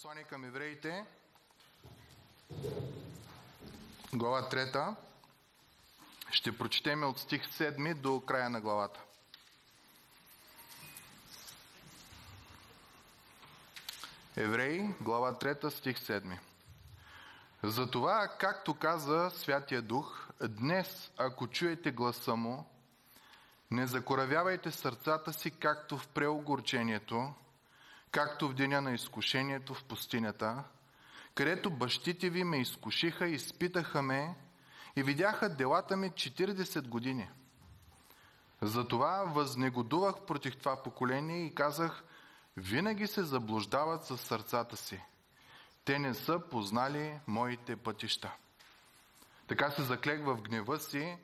Послание към евреите, глава 3. Ще прочетем от стих 7 до края на главата. Евреи, глава 3, стих 7. Затова, както каза Святия Дух, днес, ако чуете гласа му, не закоравявайте сърцата си, както в преогорчението, както в деня на изкушението в пустинята, където бащите ви ме изкушиха, изпитаха ме и видяха делата ми 40 години. Затова възнегодувах против това поколение и казах, винаги се заблуждават със сърцата си. Те не са познали моите пътища. Така се заклех в гнева си,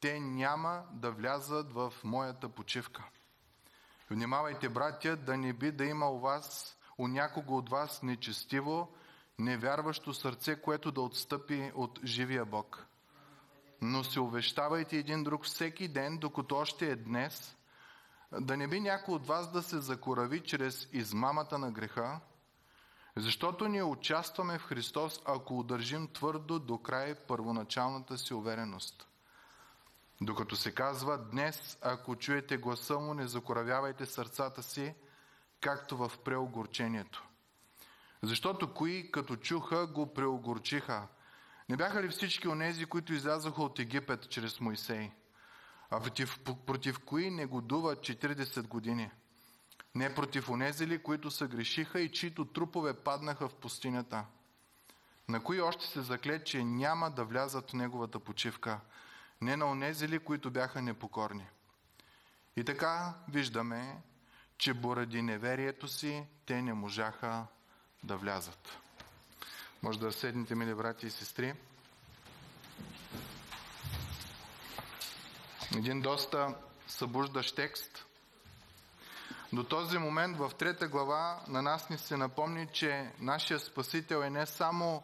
те няма да влязат в моята почивка. Внимавайте, братя, да не би да има у вас, у някого от вас нечестиво, невярващо сърце, което да отстъпи от живия Бог. Но се увещавайте един друг всеки ден, докато още е днес, да не би някой от вас да се закорави чрез измамата на греха, защото ние участваме в Христос, ако удържим твърдо до край първоначалната си увереност. Докато се казва днес, ако чуете гласа му, не закоравявайте сърцата си, както в преогорчението. Защото кои като чуха, го преогорчиха. Не бяха ли всички онези, които излязоха от Египет чрез Моисей? А против, против кои негодува 40 години? Не против онези ли, които са грешиха и чието трупове паднаха в пустинята? На кои още се закле, че няма да влязат в неговата почивка? Не на онези ли, които бяха непокорни? И така виждаме, че поради неверието си те не можаха да влязат. Може да седнете, мили брати и сестри. Един доста събуждащ текст. До този момент в трета глава на нас ни се напомни, че нашия Спасител е не само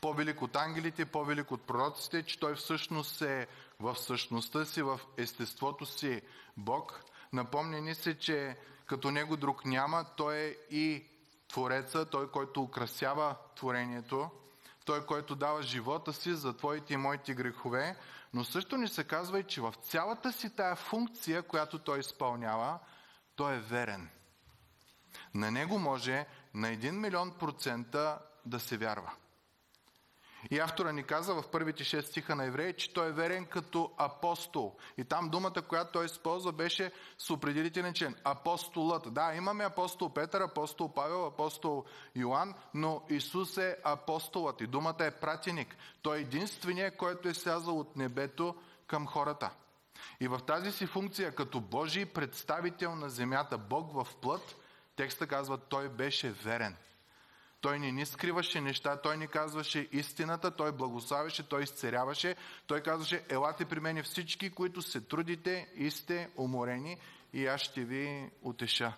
по-велик от ангелите, по-велик от пророците, че той всъщност е в същността си, в естеството си Бог. Напомня ни се, че като него друг няма, той е и Твореца, той, който украсява творението, той, който дава живота си за твоите и моите грехове, но също ни се казва и, че в цялата си тая функция, която той изпълнява, той е верен. На него може на 1 милион процента да се вярва. И автора ни каза в първите 6 стиха на евреи, че той е верен като апостол. И там думата, която той използва, беше с определителен член. Апостолът. Да, имаме апостол Петър, апостол Павел, апостол Йоанн, но Исус е апостолът. И думата е пратеник. Той е единственият, който е слязал от небето към хората. И в тази си функция, като Божий представител на земята, Бог в плът, текста казва, той беше верен. Той не ни скриваше неща, той ни казваше истината, той благославяше, той изцеряваше. Той казваше, елате при мен всички, които се трудите и сте уморени и аз ще ви утеша.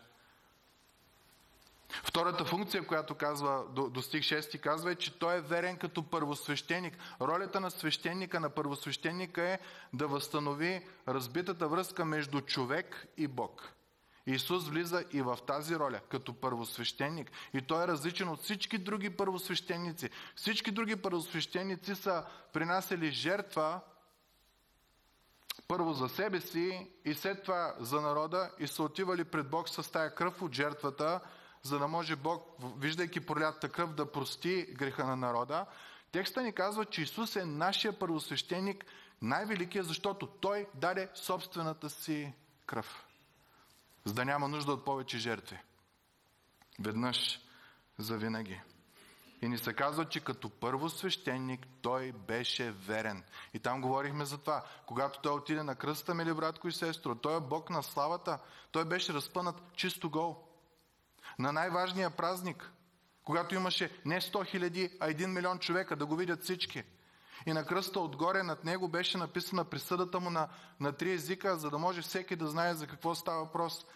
Втората функция, която казва до стих 6, казва е, че той е верен като първосвещеник. Ролята на свещеника, на първосвещеника е да възстанови разбитата връзка между човек и Бог. Исус влиза и в тази роля, като първосвещеник. И той е различен от всички други първосвещеници. Всички други първосвещеници са принасяли жертва първо за себе си и след това за народа и са отивали пред Бог с тая кръв от жертвата, за да може Бог, виждайки пролятата кръв, да прости греха на народа. Текста ни казва, че Исус е нашия първосвещеник, най-великия, защото Той даде собствената си кръв за да няма нужда от повече жертви. Веднъж за винаги. И ни се казва, че като първо свещеник той беше верен. И там говорихме за това. Когато той отиде на кръста, мили братко и сестро, той е Бог на славата. Той беше разпънат чисто гол. На най-важния празник, когато имаше не 100 хиляди, а 1 милион човека да го видят всички – и на кръста отгоре над него беше написана присъдата му на, на три езика, за да може всеки да знае за какво става въпрос.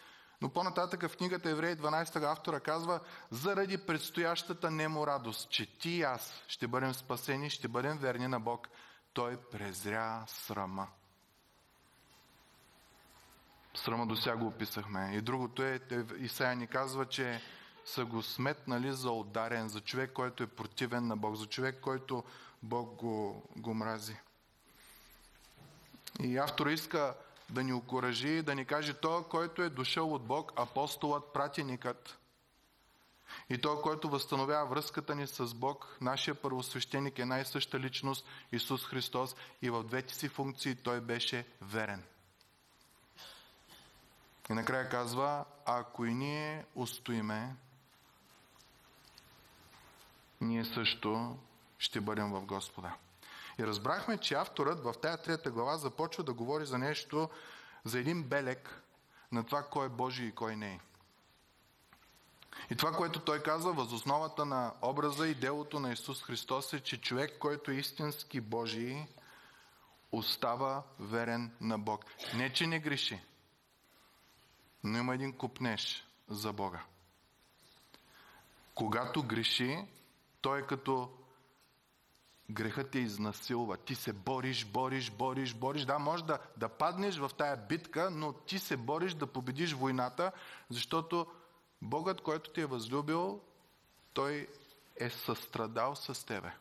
Но по-нататък в книгата Евреи 12 автора казва, заради предстоящата немо радост, че ти и аз ще бъдем спасени, ще бъдем верни на Бог, той презря срама. Срама до сега го описахме. И другото е, Исаия ни казва, че са го сметнали за ударен, за човек, който е противен на Бог, за човек, който Бог го, го мрази. И автор иска да ни окоръжи, да ни каже, той, който е дошъл от Бог, апостолът, пратеникът, и той, който възстановява връзката ни с Бог, нашия първосвещеник е най-съща личност, Исус Христос, и в двете си функции той беше верен. И накрая казва, ако и ние устоиме, ние също ще бъдем в Господа. И разбрахме, че авторът в тая трета глава започва да говори за нещо, за един белек на това кой е Божий и кой не е. И това, което той казва, възосновата на образа и делото на Исус Христос е, че човек, който е истински Божий, остава верен на Бог. Не, че не греши, но има един купнеж за Бога. Когато греши, той е като грехът те изнасилва. Ти се бориш, бориш, бориш, бориш. Да, може да, да паднеш в тая битка, но ти се бориш да победиш войната, защото Богът, който ти е възлюбил, той е състрадал с тебе.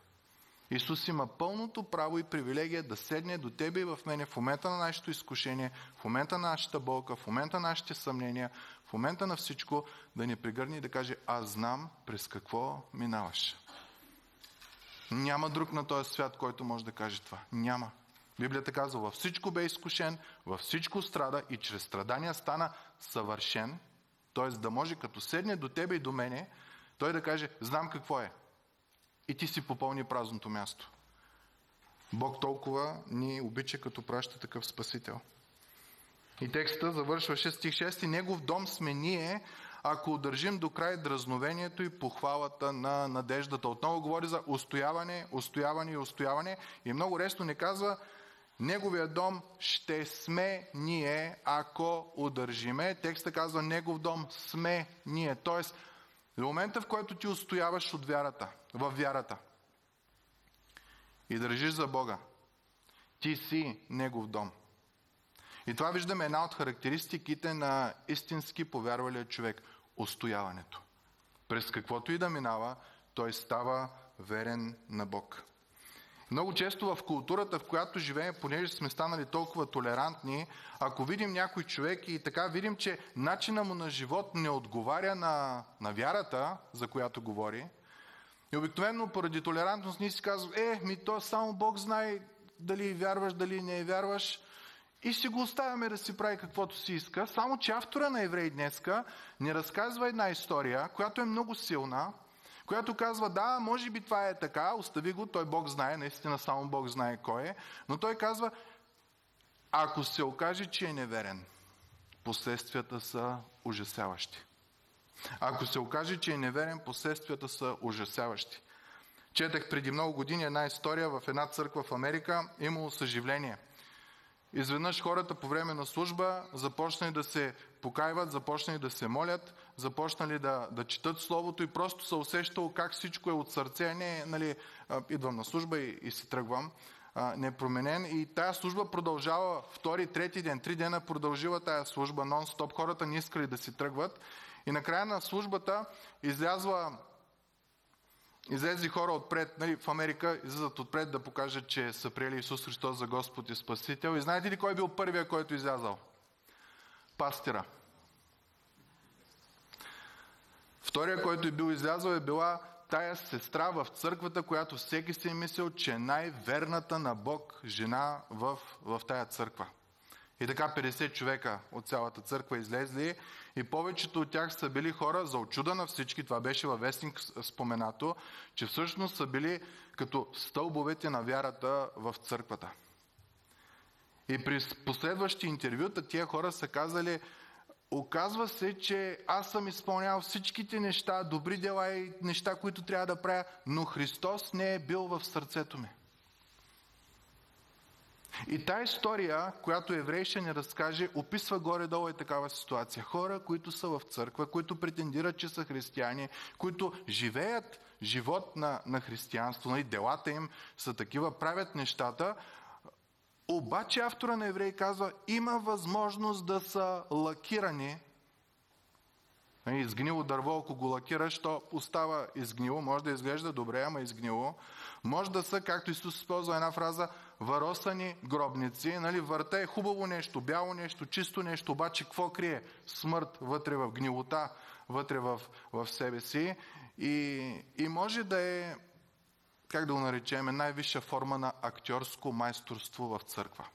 Исус има пълното право и привилегия да седне до тебе и в мене в момента на нашето изкушение, в момента на нашата болка, в момента на нашите съмнения, в момента на всичко, да ни пригърне и да каже, аз знам през какво минаваш. Няма друг на този свят, който може да каже това. Няма. Библията казва, във всичко бе изкушен, във всичко страда и чрез страдания стана съвършен, т.е. да може като седне до тебе и до мене, той да каже, знам какво е. И ти си попълни празното място. Бог толкова ни обича, като праща такъв Спасител. И текста завършваше стих 6. Негов дом сме ние, ако удържим до край дразновението и похвалата на надеждата. Отново говори за устояване, устояване и устояване. И много ресно не казва, Неговия дом ще сме ние, ако удържиме. Текста казва, Негов дом сме ние. Тоест, в момента, в който ти устояваш от вярата, в вярата и държиш за Бога, ти си Негов дом. И това виждаме една от характеристиките на истински повярвалия човек – устояването. През каквото и да минава, той става верен на Бог. Много често в културата, в която живеем, понеже сме станали толкова толерантни, ако видим някой човек и така видим, че начина му на живот не отговаря на, на вярата, за която говори, и обикновено поради толерантност ние си казваме, е, ми то само Бог знае дали вярваш, дали не вярваш, и си го оставяме да си прави каквото си иска. Само, че автора на Евреи днеска ни разказва една история, която е много силна, която казва, да, може би това е така, остави го, той Бог знае, наистина само Бог знае кой е, но той казва, ако се окаже, че е неверен, последствията са ужасяващи. Ако се окаже, че е неверен, последствията са ужасяващи. Четах преди много години една история в една църква в Америка, имало съживление – Изведнъж хората по време на служба започнали да се покайват, започнали да се молят, започнали да, да четат Словото и просто се усещало как всичко е от сърце, не нали, идвам на служба и, и си тръгвам, непроменен. И тая служба продължава втори, трети ден, три дена продължила тая служба нон-стоп. Хората не искали да си тръгват. И накрая на службата излязла Излезли хора отпред, нали, в Америка излизат отпред да покажат, че са приели Исус Христос за Господ и Спасител. И знаете ли кой е бил първия, който излязал? Пастира. Втория, който е бил излязъл, е била тая сестра в църквата, която всеки си е мислил, че е най-верната на Бог жена в, в тая църква. И така 50 човека от цялата църква излезли и повечето от тях са били хора за очуда на всички, това беше във вестник споменато, че всъщност са били като стълбовете на вярата в църквата. И при последващи интервюта тия хора са казали, оказва се, че аз съм изпълнявал всичките неща, добри дела и неща, които трябва да правя, но Христос не е бил в сърцето ми. И тази история, която еврей ще ни разкаже, описва горе-долу и такава ситуация. Хора, които са в църква, които претендират, че са християни, които живеят живот на, на християнство, и нали, делата им са такива, правят нещата, обаче автора на еврей казва, има възможност да са лакирани Нали, изгнило дърво, ако го лакираш, то остава изгнило. Може да изглежда добре, ама изгнило. Може да са, както Исус използва една фраза, варосани гробници. Нали, върта е хубаво нещо, бяло нещо, чисто нещо, обаче какво крие? Смърт вътре в гнилота, вътре в, в себе си. И, и може да е, как да го наречем, най-висша форма на актьорско майсторство в църква.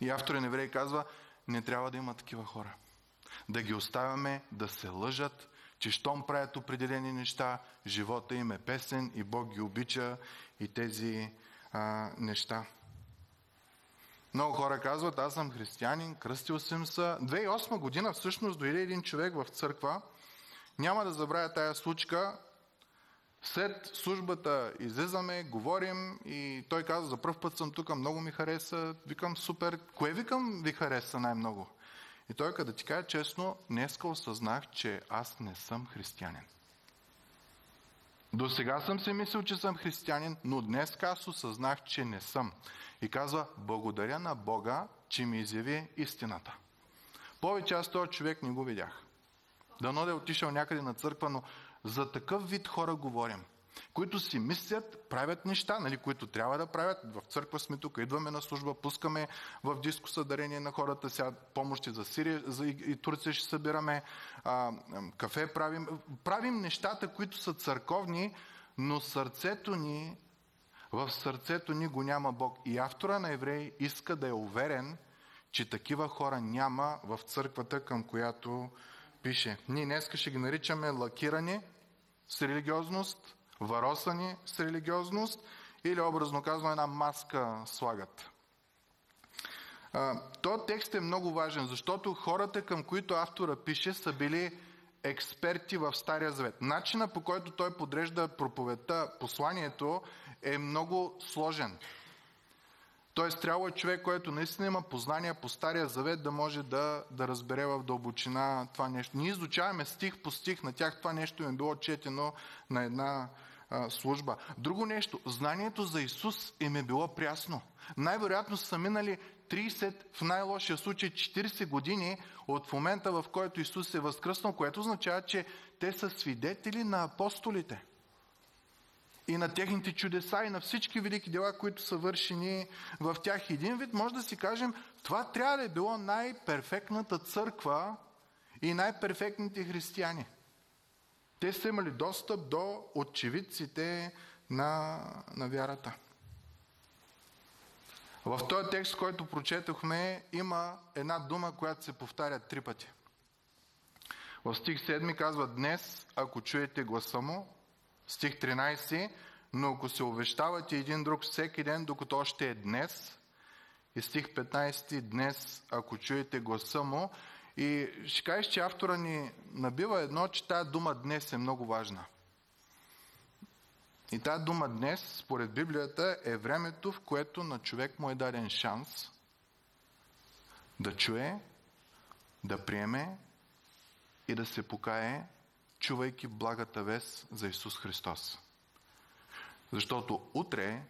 И автор на Еврей казва, не трябва да има такива хора. Да ги оставяме да се лъжат, че щом правят определени неща, живота им е песен и Бог ги обича и тези а, неща. Много хора казват, аз съм християнин, кръстил съм се. 2008 година всъщност дойде един човек в църква. Няма да забравя тая случка. След службата излизаме, говорим и той каза, за първ път съм тук, много ми хареса. Викам, супер. Кое викам ви хареса най-много? И той, като ти кажа честно, днеска осъзнах, че аз не съм християнин. До сега съм си мислил, че съм християнин, но днес аз осъзнах, че не съм. И казва, благодаря на Бога, че ми изяви истината. Повече аз този човек не го видях. Дано да е отишъл някъде на църква, но за такъв вид хора говорим които си мислят, правят неща, нали, които трябва да правят. В църква сме тук, идваме на служба, пускаме в диско дарение на хората, сега помощи за Сирия за и, и Турция ще събираме, а, кафе правим. Правим нещата, които са църковни, но сърцето ни, в сърцето ни го няма Бог. И автора на Евреи иска да е уверен, че такива хора няма в църквата, към която пише. Ние днес ще ги наричаме лакирани с религиозност, варосани с религиозност или образно казано една маска слагат. То текст е много важен, защото хората, към които автора пише, са били експерти в Стария Завет. Начина по който той подрежда проповедта, посланието е много сложен. Тоест трябва е човек, който наистина има познания по Стария Завет, да може да, да разбере в дълбочина това нещо. Ние изучаваме стих по стих, на тях това нещо им е било четено на една служба. Друго нещо, знанието за Исус им е било прясно. Най-вероятно са минали 30, в най-лошия случай 40 години от момента, в който Исус е възкръснал, което означава, че те са свидетели на апостолите и на техните чудеса и на всички велики дела, които са вършени в тях. Един вид може да си кажем, това трябва да е било най-перфектната църква и най-перфектните християни. Те са имали достъп до очевидците на, на вярата. В този текст, който прочетохме, има една дума, която се повтаря три пъти. В стих 7 казва Днес, ако чуете гласа му, стих 13, но ако се увещавате един друг всеки ден, докато още е днес, и стих 15, днес, ако чуете гласа му, и ще кажеш, че автора ни набива едно, че тази дума днес е много важна. И тази дума днес, според Библията, е времето, в което на човек му е даден шанс да чуе, да приеме и да се покае, чувайки благата вест за Исус Христос. Защото утре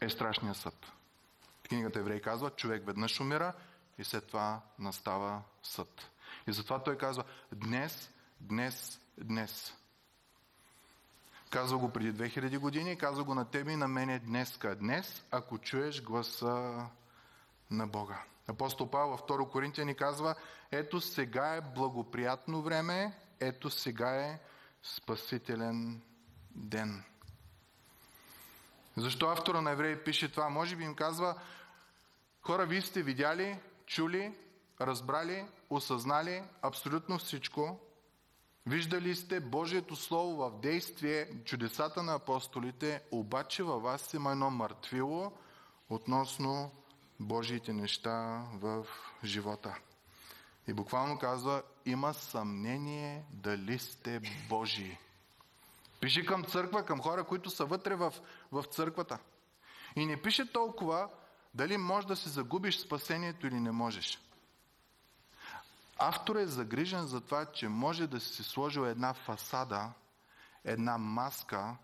е страшния съд. Книгата Еврей казва, човек веднъж умира и след това настава съд. И затова той казва, днес, днес, днес. Казва го преди 2000 години, казва го на тебе и на мене днеска. Днес, ако чуеш гласа на Бога. Апостол Павел във 2 Коринтия ни казва, ето сега е благоприятно време, ето сега е спасителен ден. Защо автора на Евреи пише това? Може би им казва, хора, вие сте видяли, чули, разбрали, осъзнали абсолютно всичко. Виждали сте Божието Слово в действие, чудесата на апостолите, обаче във вас има едно мъртвило относно Божиите неща в живота. И буквално казва, има съмнение дали сте Божии. Пише към църква, към хора, които са вътре в, в църквата. И не пише толкова дали можеш да си загубиш спасението или не можеш. Автор е загрижен за това, че може да си сложил една фасада, една маска,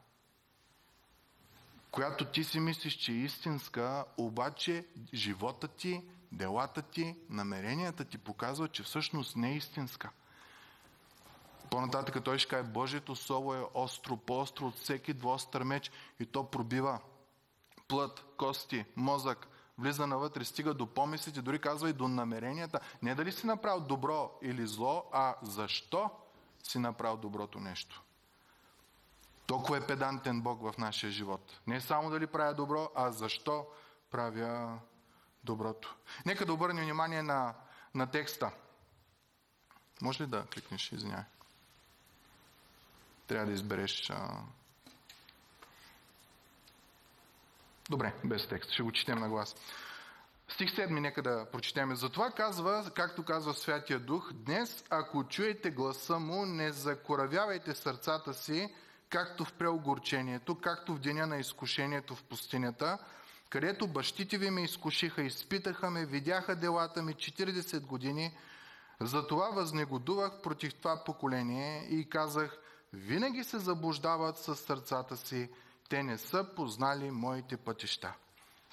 която ти си мислиш, че е истинска, обаче живота ти делата ти, намеренията ти показват, че всъщност не е истинска. По-нататък той ще каже, Божието Слово е остро, по-остро от всеки двостър меч и то пробива плът, кости, мозък, влиза навътре, стига до помислите, дори казва и до намеренията. Не дали си направил добро или зло, а защо си направил доброто нещо. Толкова е педантен Бог в нашия живот. Не само дали правя добро, а защо правя доброто. Нека да обърнем внимание на, на текста. Може ли да кликнеш, извинявай? Трябва да избереш... А... Добре, без текст. Ще го четем на глас. Стих 7, нека да прочетем. Затова казва, както казва Святия Дух, днес, ако чуете гласа му, не закоравявайте сърцата си, както в преогорчението, както в деня на изкушението в пустинята, където бащите ви ме изкушиха, изпитаха ме, видяха делата ми 40 години, затова възнегодувах против това поколение и казах, винаги се заблуждават с сърцата си, те не са познали моите пътища.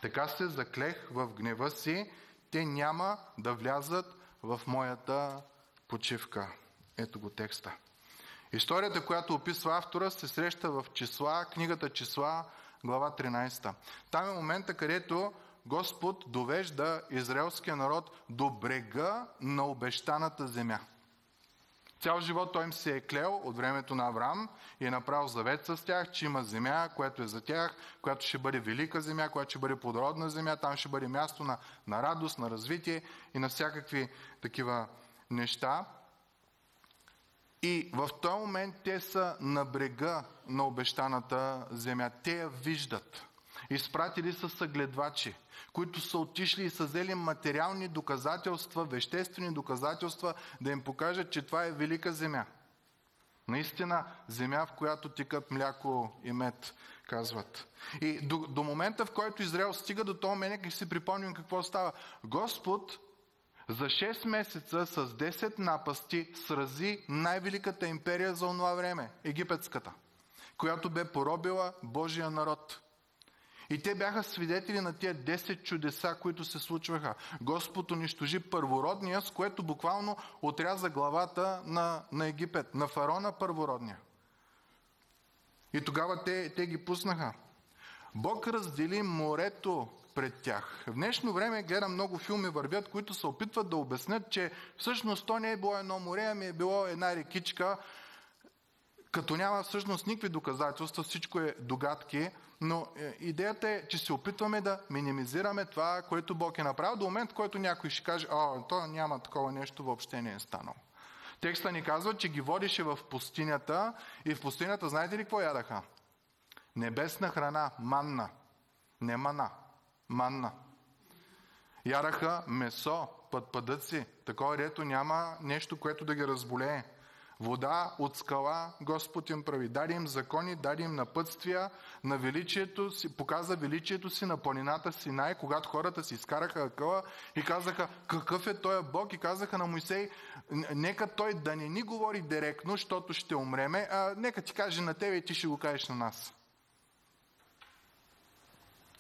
Така се заклех в гнева си, те няма да влязат в моята почивка. Ето го текста. Историята, която описва автора, се среща в числа, книгата числа, глава 13. Там е момента, където Господ довежда израелския народ до брега на обещаната земя. Цял живот той им се е клел от времето на Авраам и е направил завет с тях, че има земя, която е за тях, която ще бъде велика земя, която ще бъде плодородна земя, там ще бъде място на, на радост, на развитие и на всякакви такива неща. И в този момент те са на брега на обещаната земя. Те я виждат. Изпратили са съгледвачи, които са отишли и са взели материални доказателства, веществени доказателства, да им покажат, че това е велика земя. Наистина земя, в която тикат мляко и мед, казват. И до, до момента, в който Израел стига до този момент, и си припомним какво става. Господ за 6 месеца с 10 напасти срази най-великата империя за онова време – египетската, която бе поробила Божия народ. И те бяха свидетели на тия 10 чудеса, които се случваха. Господ унищожи първородния, с което буквално отряза главата на, на Египет, на фараона първородния. И тогава те, те ги пуснаха. Бог раздели морето пред тях. В днешно време гледам много филми вървят, които се опитват да обяснят, че всъщност то не е било едно море, ами е било една рекичка, като няма всъщност никакви доказателства, всичко е догадки, но е, идеята е, че се опитваме да минимизираме това, което Бог е направил, до момент, който някой ще каже, а, то няма такова нещо, въобще не е станало. Текста ни казва, че ги водише в пустинята и в пустинята, знаете ли какво ядаха? Небесна храна, манна. Не мана, манна. Яраха месо, пъдъци, такова дето няма нещо, което да ги разболее. Вода от скала Господ им прави. Даде им закони, даде им напътствия на величието си, показа величието си на планината Синай, когато хората си изкараха акъла и казаха какъв е той Бог и казаха на Моисей, нека той да не ни говори директно, защото ще умреме, а нека ти каже на тебе и ти ще го кажеш на нас.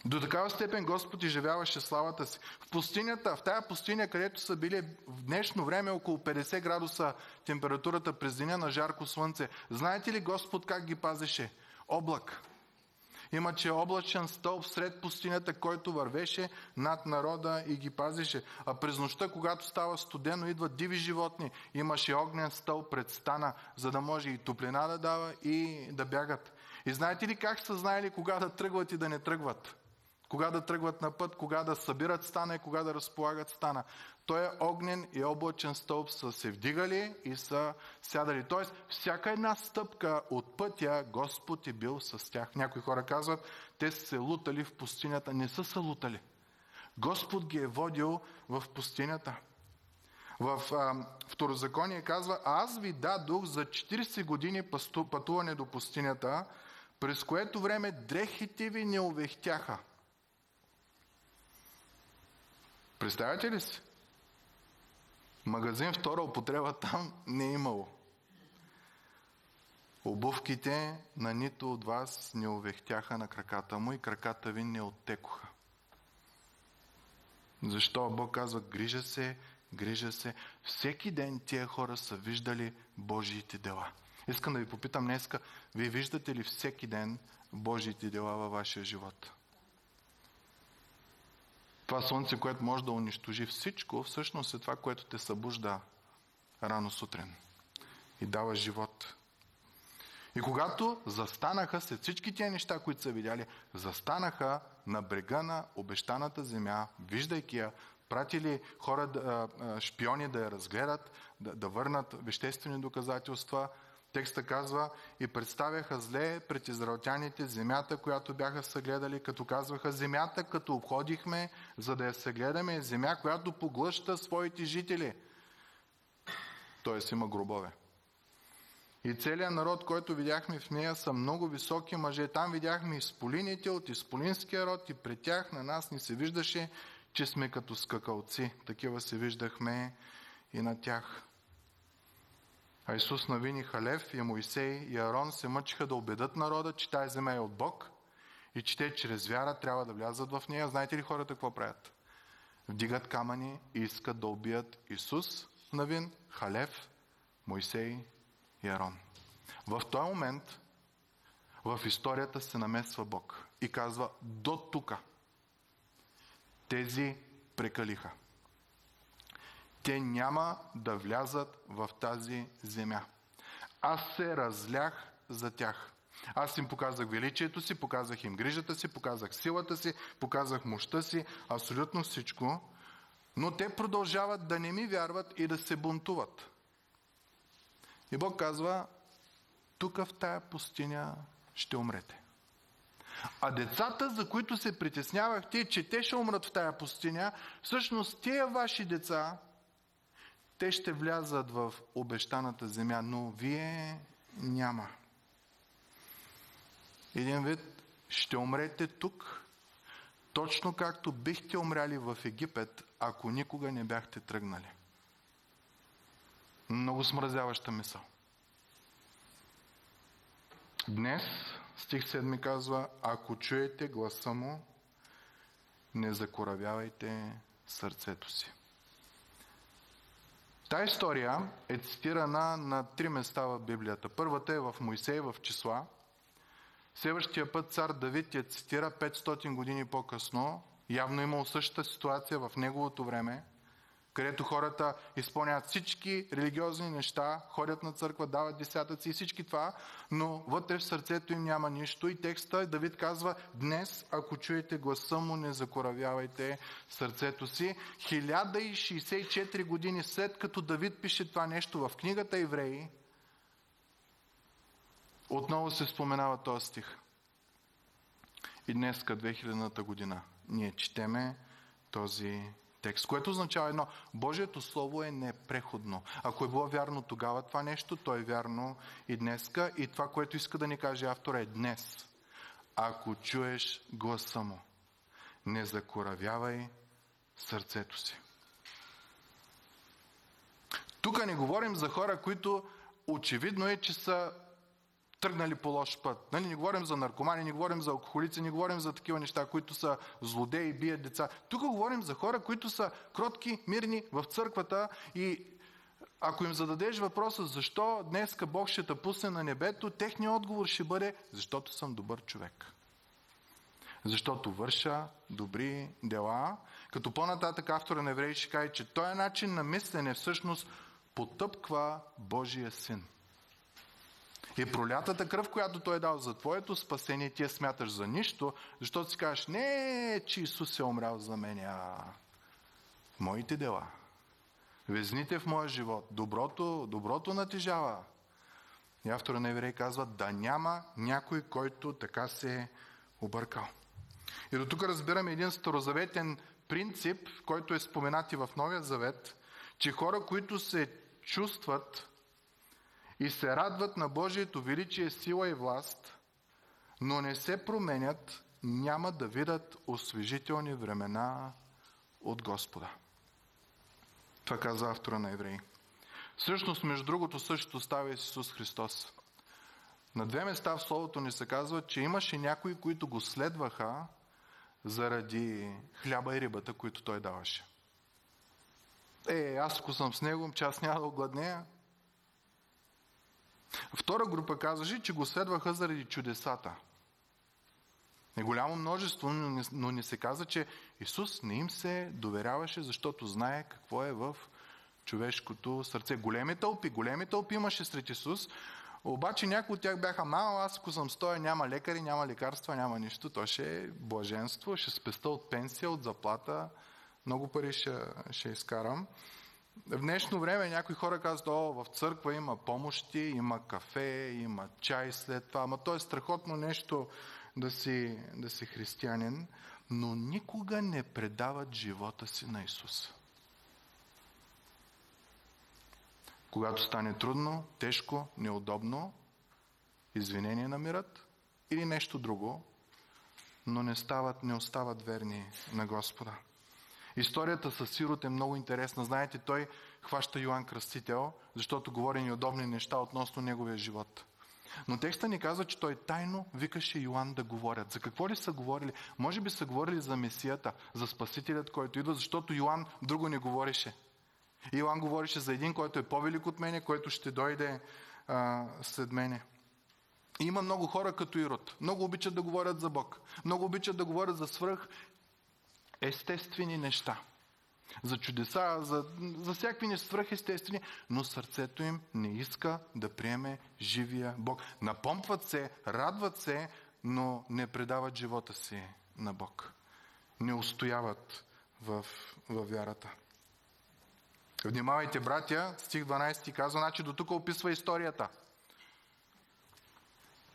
До такава степен Господ изживяваше славата си. В пустинята, в тая пустиня, където са били в днешно време около 50 градуса температурата през деня на жарко слънце, знаете ли Господ как ги пазеше? Облак. Имаше облачен стълб сред пустинята, който вървеше над народа и ги пазеше. А през нощта, когато става студено, идват диви животни. Имаше огнен стълб пред стана, за да може и топлина да дава и да бягат. И знаете ли как са знаели кога да тръгват и да не тръгват? Кога да тръгват на път, кога да събират стана и кога да разполагат стана. Той е огнен и облачен стълб са се вдигали и са сядали. Тоест, всяка една стъпка от пътя Господ е бил с тях. Някои хора казват, те са се лутали в пустинята. Не са се лутали. Господ ги е водил в пустинята. В а, Второзаконие казва, аз ви дадох за 40 години пътуване до пустинята, през което време дрехите ви не увехтяха. Представяте ли си? Магазин втора употреба там не е имало. Обувките на нито от вас не увехтяха на краката му и краката ви не оттекоха. Защо Бог казва, грижа се, грижа се. Всеки ден тия хора са виждали Божиите дела. Искам да ви попитам днеска, вие виждате ли всеки ден Божиите дела във вашия живот? Това слънце, което може да унищожи всичко, всъщност е това, което те събужда рано сутрин и дава живот. И когато застанаха след всички тия неща, които са видяли, застанаха на брега на обещаната земя, виждайки я, пратили хора, шпиони да я разгледат, да, да върнат веществени доказателства. Текста казва и представяха зле пред израелтяните земята, която бяха съгледали, като казваха земята, като обходихме, за да я съгледаме, е земя, която поглъща своите жители. Тоест има гробове. И целият народ, който видяхме в нея, са много високи мъже. Там видяхме изполините от изполинския род и пред тях на нас ни се виждаше, че сме като скакалци. Такива се виждахме и на тях. А Исус навини Халев и Моисей и Арон се мъчиха да убедат народа, че тази земя е от Бог и че те чрез вяра трябва да влязат в нея. Знаете ли хората какво правят? Вдигат камъни и искат да убият Исус, Навин, Халев, Моисей и Арон. В този момент в историята се намесва Бог и казва до тука. Тези прекалиха. Те няма да влязат в тази земя. Аз се разлях за тях. Аз им показах величието си, показах им грижата си, показах силата си, показах мощта си, абсолютно всичко. Но те продължават да не ми вярват и да се бунтуват. И Бог казва, тук в тая пустиня ще умрете. А децата, за които се притеснявахте, че те ще умрат в тая пустиня, всъщност тия ваши деца, те ще влязат в обещаната земя, но вие няма. Един вид, ще умрете тук, точно както бихте умряли в Египет, ако никога не бяхте тръгнали. Много смразяваща мисъл. Днес, стих 7 казва, ако чуете гласа му, не закоравявайте сърцето си. Та история е цитирана на три места в Библията. Първата е в Моисей в числа. Следващия път цар Давид я цитира 500 години по-късно. Явно имал същата ситуация в неговото време – където хората изпълняват всички религиозни неща, ходят на църква, дават десятъци и всички това, но вътре в сърцето им няма нищо. И текста Давид казва, днес, ако чуете гласа му, не закоравявайте сърцето си. 1064 години след като Давид пише това нещо в книгата Евреи, отново се споменава този стих. И днеска, 2000-та година, ние четеме този текст, което означава едно. Божието Слово е непреходно. Ако е било вярно тогава това нещо, то е вярно и днеска. И това, което иска да ни каже автора е днес. Ако чуеш гласа му, не закоравявай сърцето си. Тук не говорим за хора, които очевидно е, че са тръгнали по лош път. Нали, не говорим за наркомани, не говорим за алкохолици, не говорим за такива неща, които са злодеи, бият деца. Тук говорим за хора, които са кротки, мирни в църквата и ако им зададеш въпроса защо днеска Бог ще те пусне на небето, техният отговор ще бъде защото съм добър човек. Защото върша добри дела. Като по-нататък автора на Евреи ще каже, че този начин на мислене всъщност потъпква Божия син. И пролятата кръв, която той е дал за твоето спасение, ти я смяташ за нищо, защото си кажеш, не, че Исус е умрял за мен, а моите дела. Везните в моя живот. Доброто, доброто натежава. И автора на Еврей казва, да няма някой, който така се е объркал. И до тук разбираме един старозаветен принцип, който е споменат и в Новия Завет, че хора, които се чувстват и се радват на Божието величие, сила и власт, но не се променят, няма да видят освежителни времена от Господа. Това каза автора на Евреи. Всъщност, между другото, същото става Исус Христос. На две места в Словото ни се казва, че имаше някои, които го следваха, заради хляба и рибата, които той даваше. Е, аз ако съм с него, че аз няма да огладнея. Втора група казваше, че го следваха заради чудесата. Е голямо множество, но не се каза, че Исус не им се доверяваше, защото знае какво е в човешкото сърце. Големи тълпи, големи тълпи имаше сред Исус, обаче някои от тях бяха мало, аз ако съм стоя, няма лекари, няма лекарства, няма нищо. То ще е блаженство, ще спеста от пенсия, от заплата, много пари ще, ще изкарам. В днешно време някои хора казват, о, в църква има помощи, има кафе, има чай след това. Ама то е страхотно нещо да си, да си християнин, но никога не предават живота си на Исус. Когато стане трудно, тежко, неудобно, извинение намират или нещо друго, но не, стават, не остават верни на Господа. Историята с Сирот е много интересна. Знаете, той хваща Йоанн Кръстител, защото говори неудобни неща относно неговия живот. Но текста ни казва, че той тайно викаше Йоанн да говорят. За какво ли са говорили? Може би са говорили за Месията, за Спасителят, който идва, защото Йоанн друго не говореше. Йоанн говореше за един, който е по-велик от мене, който ще дойде а, след мене. И има много хора като Ирод. Много обичат да говорят за Бог. Много обичат да говорят за свръх естествени неща. За чудеса, за, за всякакви свръхестествени, но сърцето им не иска да приеме живия Бог. Напомпват се, радват се, но не предават живота си на Бог. Не устояват в, в вярата. Внимавайте, братя, стих 12 казва, значи до тук описва историята.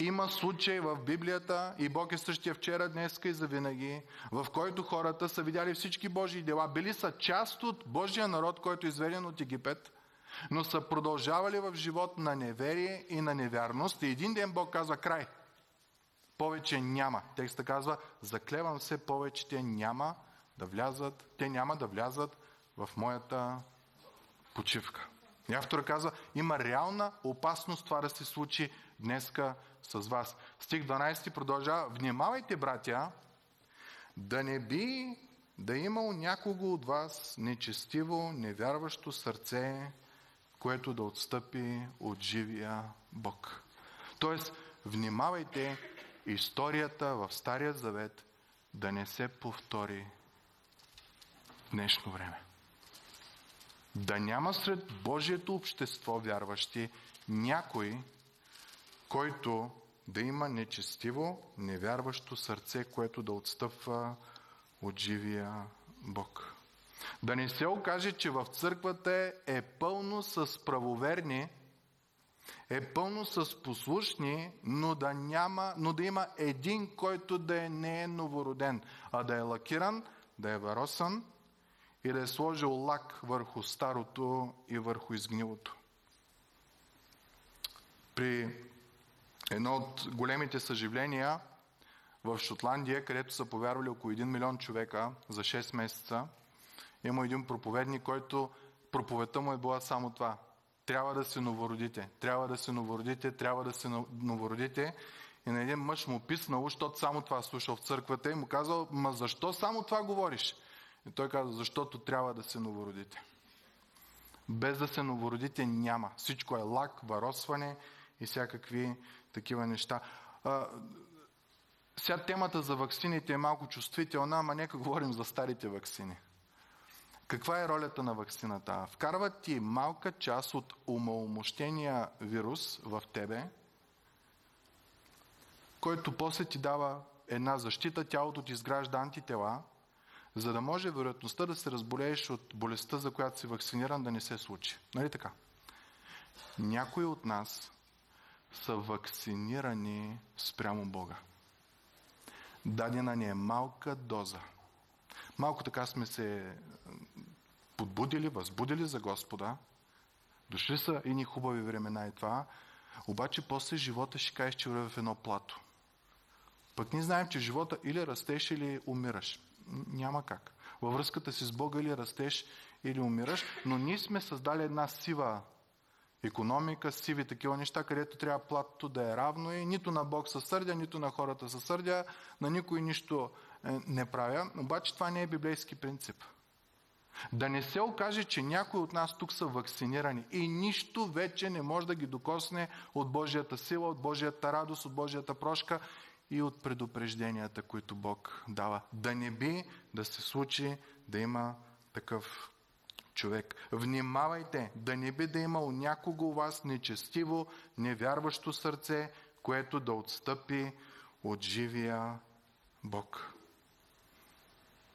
Има случай в Библията и Бог е същия вчера, днеска и завинаги, в който хората са видяли всички Божии дела, били са част от Божия народ, който е изведен от Египет, но са продължавали в живот на неверие и на невярност. И един ден Бог казва край. Повече няма. Текста казва, заклевам се, повече те няма да влязат, те няма да влязат в моята почивка. И автора казва, има реална опасност това да се случи днеска с вас. Стих 12 продължава, внимавайте, братя, да не би да имал някого от вас нечестиво, невярващо сърце, което да отстъпи от живия Бог. Тоест, внимавайте историята в Стария Завет да не се повтори в днешно време. Да няма сред Божието общество вярващи някой, който да има нечестиво, невярващо сърце, което да отстъпва от живия Бог. Да не се окаже, че в църквата е пълно с правоверни, е пълно с послушни, но да, няма, но да има един, който да е не е новороден, а да е лакиран, да е варосан и да е сложил лак върху старото и върху изгнилото. При едно от големите съживления в Шотландия, където са повярвали около 1 милион човека за 6 месеца, има един проповедник, който проповедта му е била само това. Трябва да се новородите, трябва да се новородите, трябва да се новородите. И на един мъж му писнало, защото само това слушал в църквата и му казал, ма защо само това говориш? И той каза, защото трябва да се новородите. Без да се новородите няма. Всичко е лак, варосване и всякакви такива неща. А, сега темата за ваксините е малко чувствителна, ама нека говорим за старите ваксини. Каква е ролята на вакцината? Вкарват ти малка част от умалмощения вирус в тебе, който после ти дава една защита, тялото ти изгражда антитела, за да може вероятността да се разболееш от болестта, за която си вакциниран, да не се случи. Нали така? Някои от нас са вакцинирани спрямо Бога. Дадена ни е малка доза. Малко така сме се подбудили, възбудили за Господа. Дошли са и ни хубави времена и това. Обаче после живота ще кажеш, че в едно плато. Пък ние знаем, че живота или растеш, или умираш. Няма как. Във връзката си с Бога или растеш, или умираш, но ние сме създали една сива економика, сиви такива неща, където трябва платото да е равно и нито на Бог със сърдя, нито на хората със сърдя, на никой нищо е, не правя. Обаче това не е библейски принцип. Да не се окаже, че някои от нас тук са вакцинирани и нищо вече не може да ги докосне от Божията сила, от Божията радост, от Божията прошка и от предупрежденията, които Бог дава. Да не би да се случи да има такъв човек. Внимавайте да не би да има у някого у вас нечестиво, невярващо сърце, което да отстъпи от живия Бог.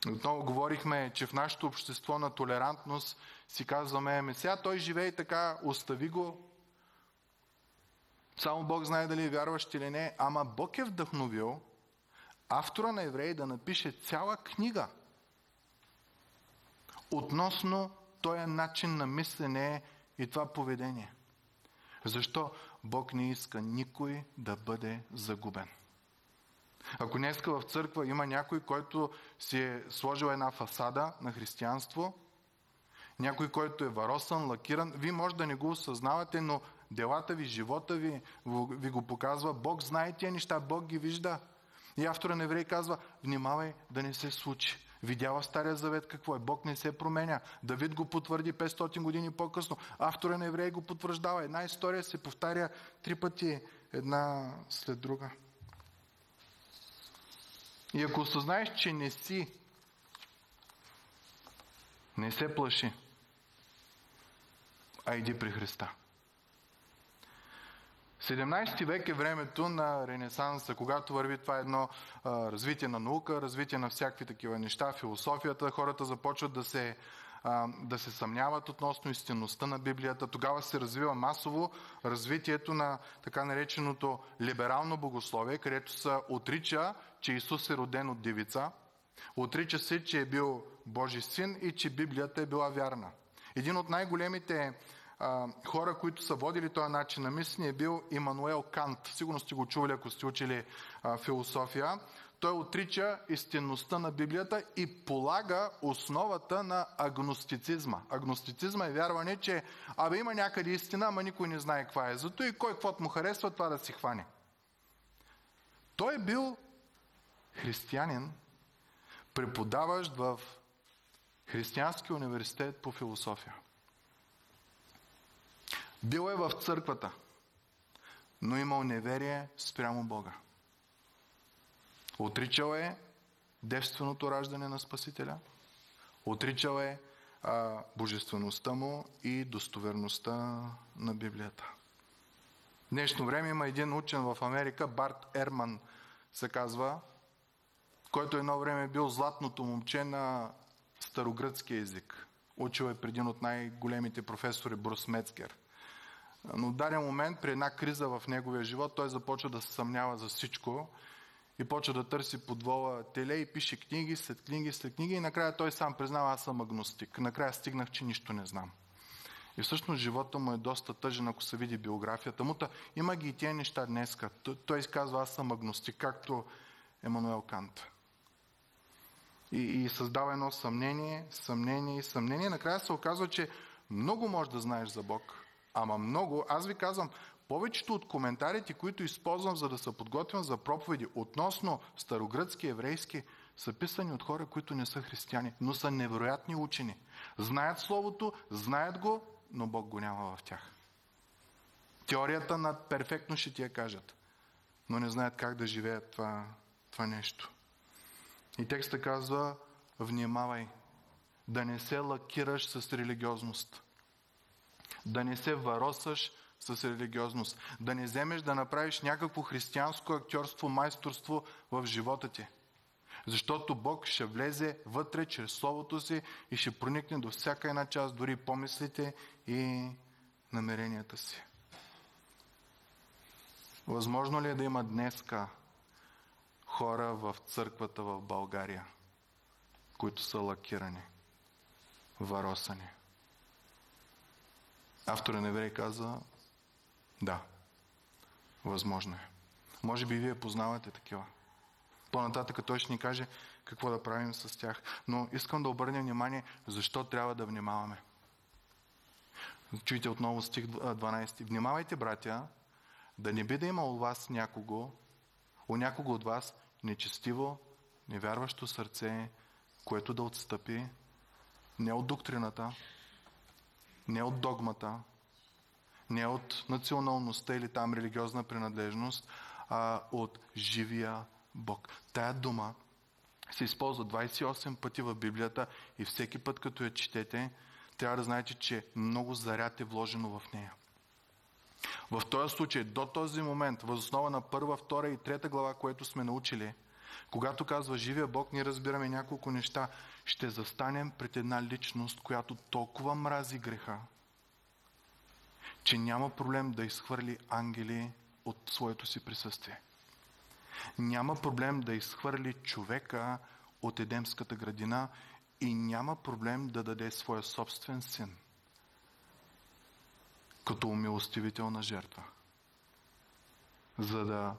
Отново говорихме, че в нашето общество на толерантност си казваме, ами сега той живее така, остави го. Само Бог знае дали е вярващ или не. Ама Бог е вдъхновил автора на евреи да напише цяла книга относно този начин на мислене и това поведение. Защо Бог не иска никой да бъде загубен? Ако днеска в църква има някой, който си е сложил една фасада на християнство, някой, който е варосан, лакиран, вие може да не го осъзнавате, но делата ви, живота ви, ви го показва. Бог знае тия неща, Бог ги вижда. И автора на Еврей казва, внимавай да не се случи. Видяла Стария завет какво е. Бог не се променя. Давид го потвърди 500 години по-късно. Автора на Евреи го потвърждава. Една история се повтаря три пъти една след друга. И ако осъзнаеш, че не си, не се плаши, а иди при Христа. 17 век е времето на Ренесанса, когато върви това едно а, развитие на наука, развитие на всякакви такива неща, философията, хората започват да се, а, да се съмняват относно истинността на Библията. Тогава се развива масово развитието на така нареченото либерално богословие, където се отрича, че Исус е роден от девица, отрича се, че е бил Божи син и че Библията е била вярна. Един от най-големите хора, които са водили този начин на мислене е бил Имануел Кант. Сигурно сте го чували, ако сте учили а, философия. Той отрича истинността на Библията и полага основата на агностицизма. Агностицизма е вярване, че абе има някъде истина, ама никой не знае каква е. Зато и кой каквото му харесва, това да си хване. Той е бил християнин, преподаващ в Християнски университет по философия. Бил е в църквата, но имал неверие спрямо Бога. Отричал е девственото раждане на Спасителя, отричал е а, божествеността му и достоверността на Библията. В днешно време има един учен в Америка, Барт Ерман се казва, който едно време е бил златното момче на старогръцки език. Учил е преди от най-големите професори Брус Мецкер – но в даден момент, при една криза в неговия живот, той започва да се съмнява за всичко и почва да търси подвола теле и пише книги след книги след книги и накрая той сам признава, аз съм агностик. Накрая стигнах, че нищо не знам. И всъщност живота му е доста тъжен, ако се види биографията му. Та, има ги и тия неща днеска. Той изказва, аз съм агностик, както Емануел Кант. И, и създава едно съмнение, съмнение и съмнение. Накрая се оказва, че много можеш да знаеш за Бог, Ама много, аз ви казвам, повечето от коментарите, които използвам за да се подготвям за проповеди относно старогръцки, еврейски, са писани от хора, които не са християни, но са невероятни учени. Знаят Словото, знаят го, но Бог го няма в тях. Теорията на перфектно ще ти я кажат, но не знаят как да живеят това, това нещо. И текста казва, внимавай, да не се лакираш с религиозност да не се варосаш с религиозност, да не вземеш да направиш някакво християнско актьорство, майсторство в живота ти. Защото Бог ще влезе вътре чрез Словото си и ще проникне до всяка една част, дори помислите и намеренията си. Възможно ли е да има днеска хора в църквата в България, които са лакирани, варосани? Автора на Еврей каза, да, възможно е. Може би вие познавате такива. По-нататък той ще ни каже какво да правим с тях. Но искам да обърнем внимание, защо трябва да внимаваме. Чуйте отново стих 12. Внимавайте, братя, да не би да има у вас някого, у някого от вас нечестиво, невярващо сърце, което да отстъпи не от доктрината, не от догмата, не от националността или там религиозна принадлежност, а от живия Бог. Тая дума се използва 28 пъти в Библията и всеки път, като я четете, трябва да знаете, че много заряд е вложено в нея. В този случай, до този момент, възоснова на първа, втора и трета глава, което сме научили, когато казва живия Бог, ние разбираме няколко неща. Ще застанем пред една личност, която толкова мрази греха, че няма проблем да изхвърли ангели от своето си присъствие. Няма проблем да изхвърли човека от Едемската градина и няма проблем да даде своя собствен син като умилостивителна жертва, за да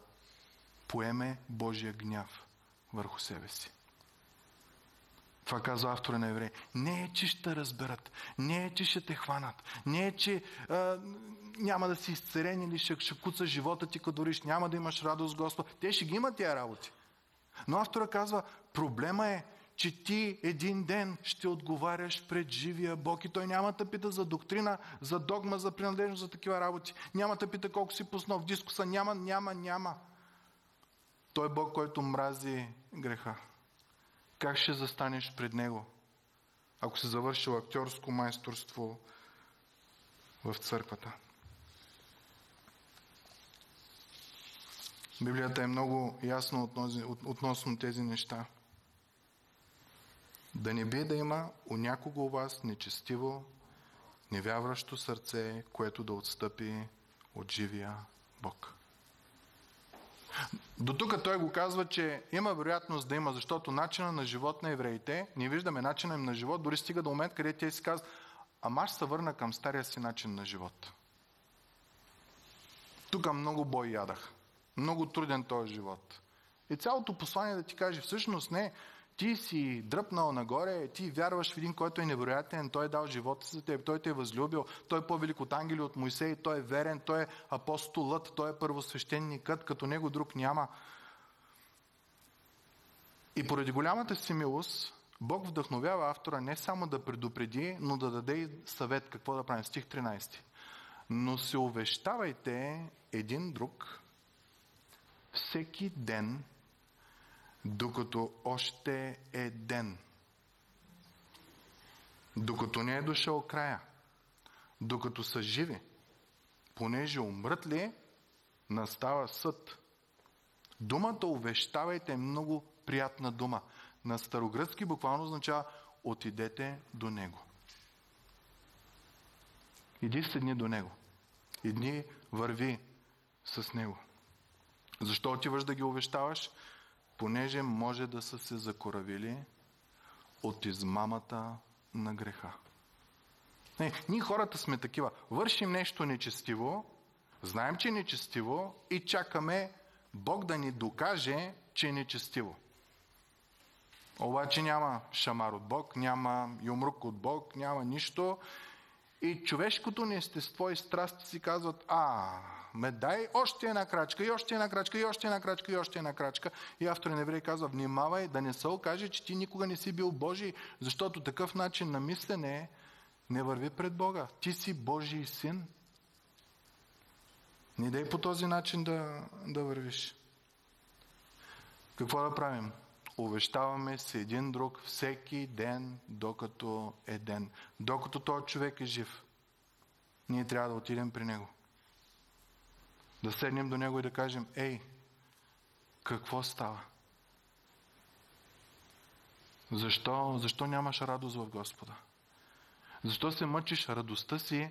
поеме Божия гняв върху себе си. Това казва автора на Евреи. Не е, че ще разберат. Не е, че ще те хванат. Не е, че а, няма да си изцерен или ще, ще куца живота ти, като дориш. Няма да имаш радост Господ. Те ще ги имат тия работи. Но автора казва, проблема е, че ти един ден ще отговаряш пред живия Бог и той няма да пита за доктрина, за догма, за принадлежност, за такива работи. Няма да пита колко си пуснал в дискуса. Няма, няма, няма. Той е Бог, който мрази греха. Как ще застанеш пред Него, ако си завършил актьорско майсторство в църквата? Библията е много ясна относно тези неща. Да не би да има у някого у вас нечестиво, невявращо сърце, което да отстъпи от живия Бог. До тук той го казва, че има вероятност да има, защото начина на живот на евреите, ние виждаме начина им на живот, дори стига до момент, където те си казват, ама аз се върна към стария си начин на живот. Тук много бой ядах. Много труден този живот. И цялото послание да ти каже, всъщност не, ти си дръпнал нагоре, ти вярваш в един, който е невероятен, той е дал живота за теб, той те е възлюбил, той е по-велик от ангели от Моисей, той е верен, той е апостолът, той е първосвещеникът, като него друг няма. И поради голямата си милост, Бог вдъхновява автора не само да предупреди, но да даде съвет какво да правим. Стих 13. Но се увещавайте един друг всеки ден докато още е ден. Докато не е дошъл края. Докато са живи. Понеже умрат ли, настава съд. Думата увещавайте е много приятна дума. На старогръцки буквално означава отидете до него. Иди седни до него. Идни върви с него. Защо отиваш да ги увещаваш? Понеже може да са се закоравили от измамата на греха. Не, ние хората сме такива. Вършим нещо нечестиво, знаем, че е нечестиво и чакаме Бог да ни докаже, че е нечестиво. Обаче няма шамар от Бог, няма юмрук от Бог, няма нищо. И човешкото ни естество и страсти си казват, а, ме дай още една крачка, и още една крачка, и още една крачка, и още една крачка. И автор на еврей казва, внимавай да не се окаже, че ти никога не си бил Божий, защото такъв начин на мислене не върви пред Бога. Ти си Божий син. Не дай по този начин да, да вървиш. Какво да правим? Увещаваме се един друг всеки ден, докато е ден. Докато този човек е жив. Ние трябва да отидем при него. Да седнем до него и да кажем, ей, какво става? Защо, защо нямаш радост в Господа? Защо се мъчиш радостта си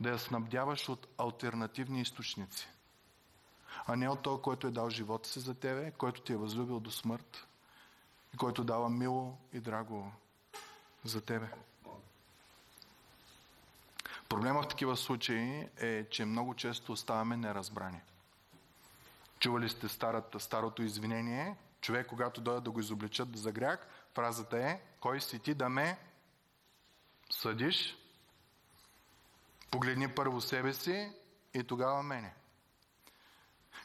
да я снабдяваш от альтернативни източници? А не от този, който е дал живота си за тебе, който ти е възлюбил до смърт и който дава мило и драго за тебе. Проблема в такива случаи е, че много често оставаме неразбрани. Чували сте старата, старото извинение, човек, когато дойде да го изобличат за грях, фразата е, кой си ти да ме съдиш? Погледни първо себе си и тогава мене.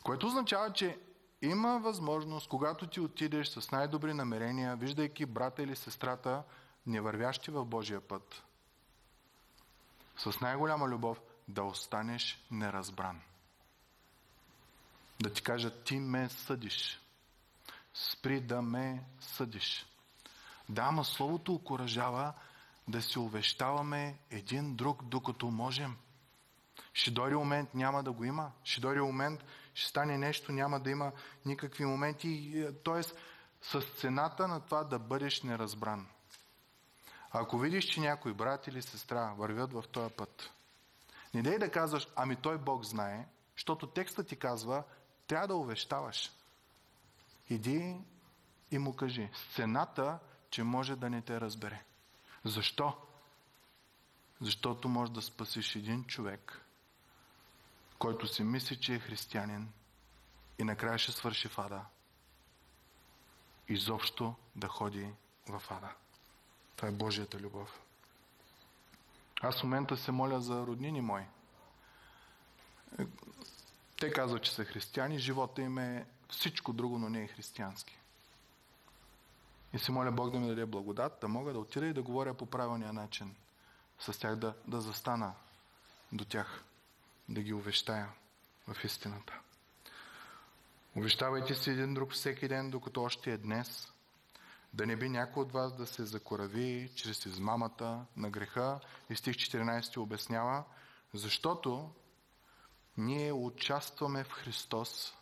Което означава, че има възможност, когато ти отидеш с най-добри намерения, виждайки брата или сестрата, не вървящи в Божия път, с най-голяма любов да останеш неразбран. Да ти кажа, ти ме съдиш. Спри да ме съдиш. Да, ама Словото окоръжава да се увещаваме един друг, докато можем. Ще дойде момент, няма да го има. Ще дойде момент, ще стане нещо, няма да има никакви моменти. Тоест, с цената на това да бъдеш неразбран. Ако видиш, че някой брат или сестра вървят в този път, не дай да казваш, ами той Бог знае, защото текстът ти казва, трябва да увещаваш. Иди и му кажи. С цената, че може да не те разбере. Защо? Защото може да спасиш един човек, който си мисли, че е християнин и накрая ще свърши в ада. Изобщо да ходи в ада. Това е Божията любов. Аз в момента се моля за роднини мои. Те казват, че са християни, живота им е всичко друго, но не е християнски. И се моля Бог да ми даде благодат, да мога да отида и да говоря по правилния начин. С тях да, да застана до тях, да ги увещая в истината. Увещавайте си един друг всеки ден, докато още е днес. Да не би някой от вас да се закорави чрез измамата на греха. И стих 14 обяснява, защото ние участваме в Христос,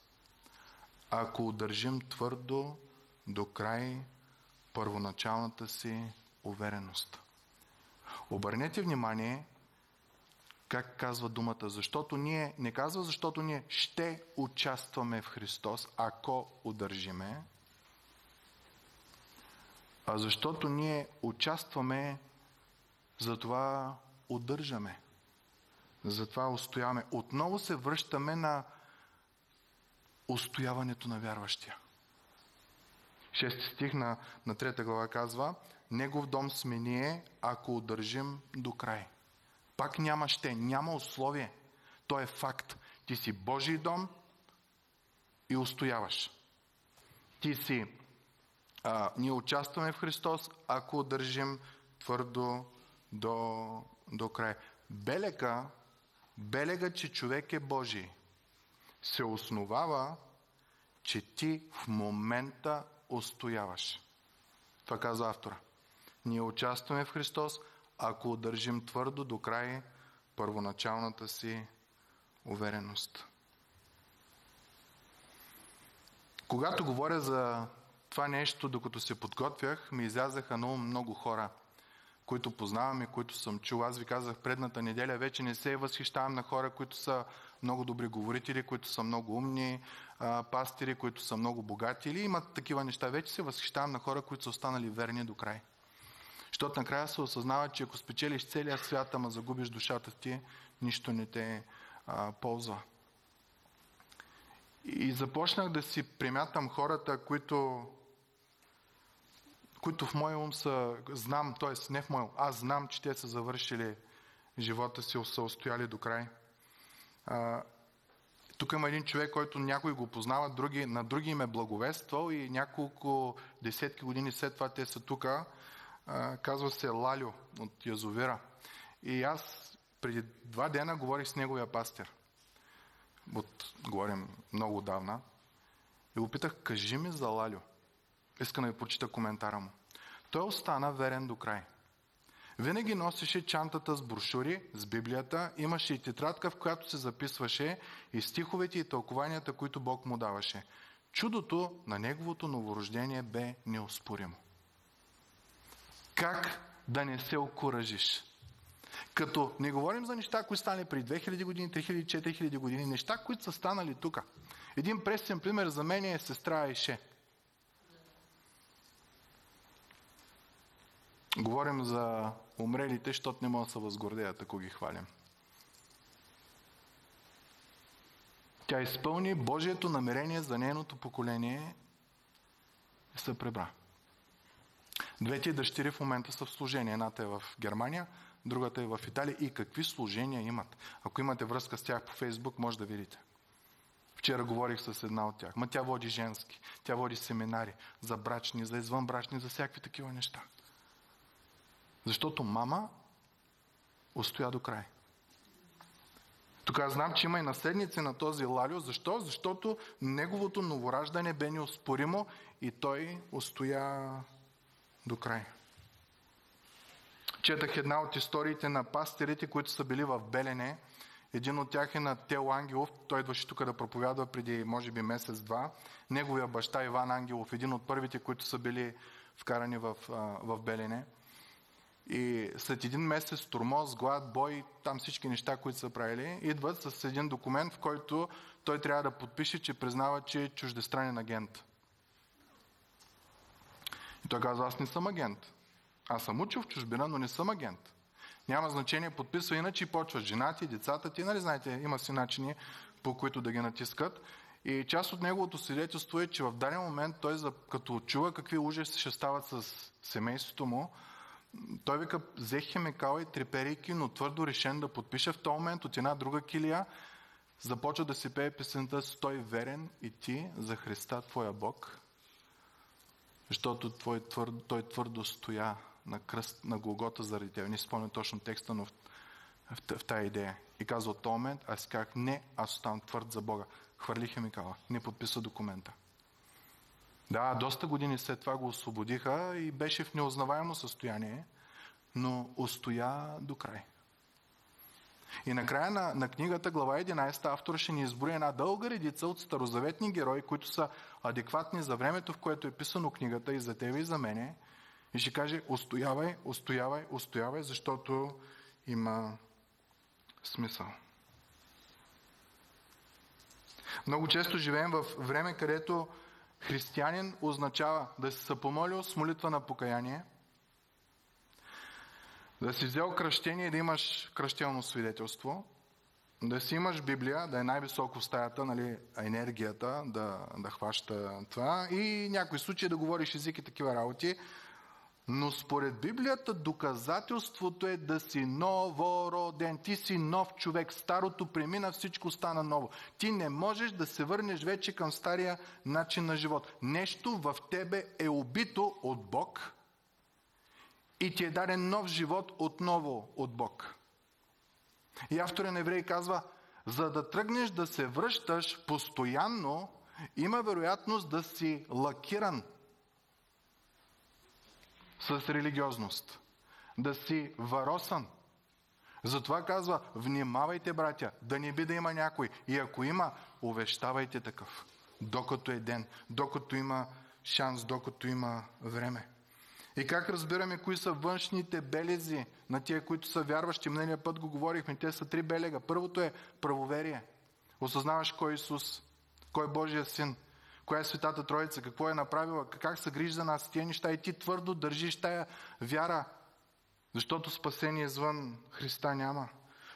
ако удържим твърдо до край първоначалната си увереност. Обърнете внимание как казва думата, защото ние, не казва защото ние ще участваме в Христос, ако удържиме, а защото ние участваме, затова удържаме. Затова устояваме. Отново се връщаме на устояването на вярващия. Шести стих на, на трета глава казва Негов дом сме ние, ако удържим до край. Пак няма ще, няма условие. То е факт. Ти си Божий дом и устояваш. Ти си а, ние участваме в Христос, ако държим твърдо до, до край. Белека, белега, че човек е Божий, се основава, че ти в момента устояваш. Това казва автора. Ние участваме в Христос, ако държим твърдо до край първоначалната си увереност. Когато говоря за това нещо, докато се подготвях, ми излязаха много, много хора, които познавам и които съм чул. Аз ви казах предната неделя, вече не се възхищавам на хора, които са много добри говорители, които са много умни, пастири, които са много богати или имат такива неща. Вече се възхищавам на хора, които са останали верни до край. Защото накрая се осъзнава, че ако спечелиш целия свят, ама загубиш душата ти, нищо не те а, ползва. И започнах да си примятам хората, които които в моя ум са, знам, т.е. не в моя ум, аз знам, че те са завършили живота си, са устояли до край. А, тук има един човек, който някой го познава, други, на други им е благовествал и няколко десетки години след това те са тук. Казва се Лалю от Язовира. И аз преди два дена говорих с неговия пастир. От, говорим много отдавна. И го питах, кажи ми за Лалю. Иска да ви прочита коментара му. Той остана верен до край. Винаги носеше чантата с брошури, с Библията, имаше и тетрадка, в която се записваше и стиховете и тълкованията, които Бог му даваше. Чудото на неговото новорождение бе неоспоримо. Как да не се окуражиш? Като не говорим за неща, които стане при 2000 години, 3000, 4000 години, неща, които са станали тук. Един пресен пример за мен е сестра Айше – Говорим за умрелите, защото не могат да се възгордеят, ако ги хвалим. Тя изпълни Божието намерение за нейното поколение и се пребра. Двете дъщери в момента са в служение. Едната е в Германия, другата е в Италия и какви служения имат. Ако имате връзка с тях по Фейсбук, може да видите. Вчера говорих с една от тях. Ма тя води женски. Тя води семинари за брачни, за извънбрачни, за всякакви такива неща. Защото мама устоя до край. Тук аз знам, че има и наследници на този Лалио. Защо? Защото неговото новораждане бе неоспоримо и той устоя до край. Четах една от историите на пастирите, които са били в Белене. Един от тях е на Тел Ангелов. Той идваше тук да проповядва преди, може би, месец-два. Неговия баща Иван Ангелов, един от първите, които са били вкарани в, в Белене. И след един месец турмоз, глад, бой, там всички неща, които са правили, идват с един документ, в който той трябва да подпише, че признава, че е чуждестранен агент. Той казва, аз не съм агент. Аз съм учил в чужбина, но не съм агент. Няма значение, подписва иначе и почват женати, децата ти, нали знаете, има си начини по които да ги натискат. И част от неговото свидетелство е, че в даден момент той, като чува какви ужаси ще стават с семейството му, той вика, взех химикала и треперейки, но твърдо решен да подпише в този момент от една друга килия, започва да си пее песента «Стой верен и ти за Христа, Твоя Бог», защото той твърдо, той твърдо стоя на кръст на Голгота заради теб. Не спомня точно текста, но в, в, в тази идея. И казва от този момент, аз казах, не, аз оставам твърд за Бога. Хвърли химикала, не подписа документа. Да, доста години след това го освободиха и беше в неузнаваемо състояние, но устоя до край. И накрая на, на книгата, глава 11, автор ще ни изброи една дълга редица от старозаветни герои, които са адекватни за времето, в което е писано книгата и за тебе и за мене. И ще каже, устоявай, устоявай, устоявай, защото има смисъл. Много често живеем в време, където Християнин означава да се помолил с молитва на покаяние, да си взел кръщение и да имаш кръщелно свидетелство, да си имаш Библия, да е най-високо в стаята, нали, енергията да, да хваща това и някои случаи да говориш език и такива работи. Но според Библията доказателството е да си новороден. Ти си нов човек. Старото премина, всичко стана ново. Ти не можеш да се върнеш вече към стария начин на живот. Нещо в тебе е убито от Бог и ти е даден нов живот отново от Бог. И автора на Евреи казва, за да тръгнеш да се връщаш постоянно, има вероятност да си лакиран – с религиозност. Да си варосан. Затова казва, внимавайте, братя, да не би да има някой. И ако има, увещавайте такъв. Докато е ден, докато има шанс, докато има време. И как разбираме кои са външните белези на тия, които са вярващи? Мнения път го говорихме. Те са три белега. Първото е правоверие. Осъзнаваш кой е Исус, кой е Божия син, коя е Светата Троица, какво е направила, как се грижи за нас, тия неща и ти твърдо държиш тая вяра, защото спасение извън Христа няма.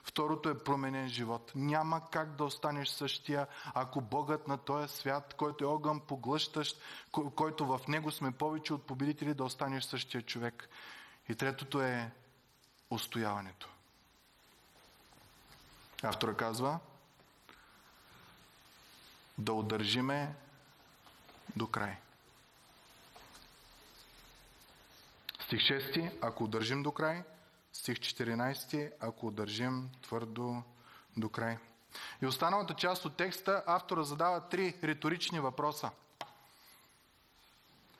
Второто е променен живот. Няма как да останеш същия, ако Богът на този свят, който е огън поглъщащ, който в него сме повече от победители, да останеш същия човек. И третото е устояването. Автора казва да удържиме до край. Стих 6, ако удържим до край. Стих 14, ако удържим твърдо до край. И останалата част от текста автора задава три риторични въпроса.